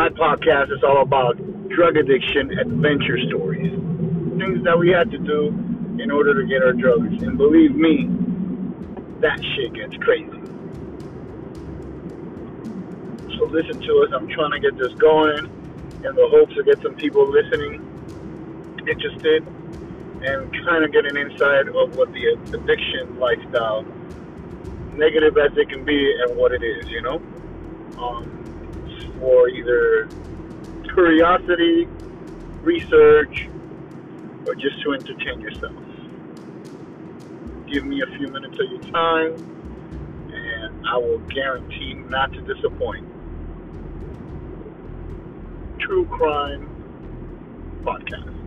my podcast is all about drug addiction adventure stories. Things that we had to do in order to get our drugs. And believe me, that shit gets crazy. So listen to us. I'm trying to get this going in the hopes to get some people listening, interested, and kind of get an insight of what the addiction lifestyle, negative as it can be, and what it is, you know? Um, for either curiosity, research, or just to entertain yourself. Give me a few minutes of your time, and I will guarantee not to disappoint. True Crime Podcast.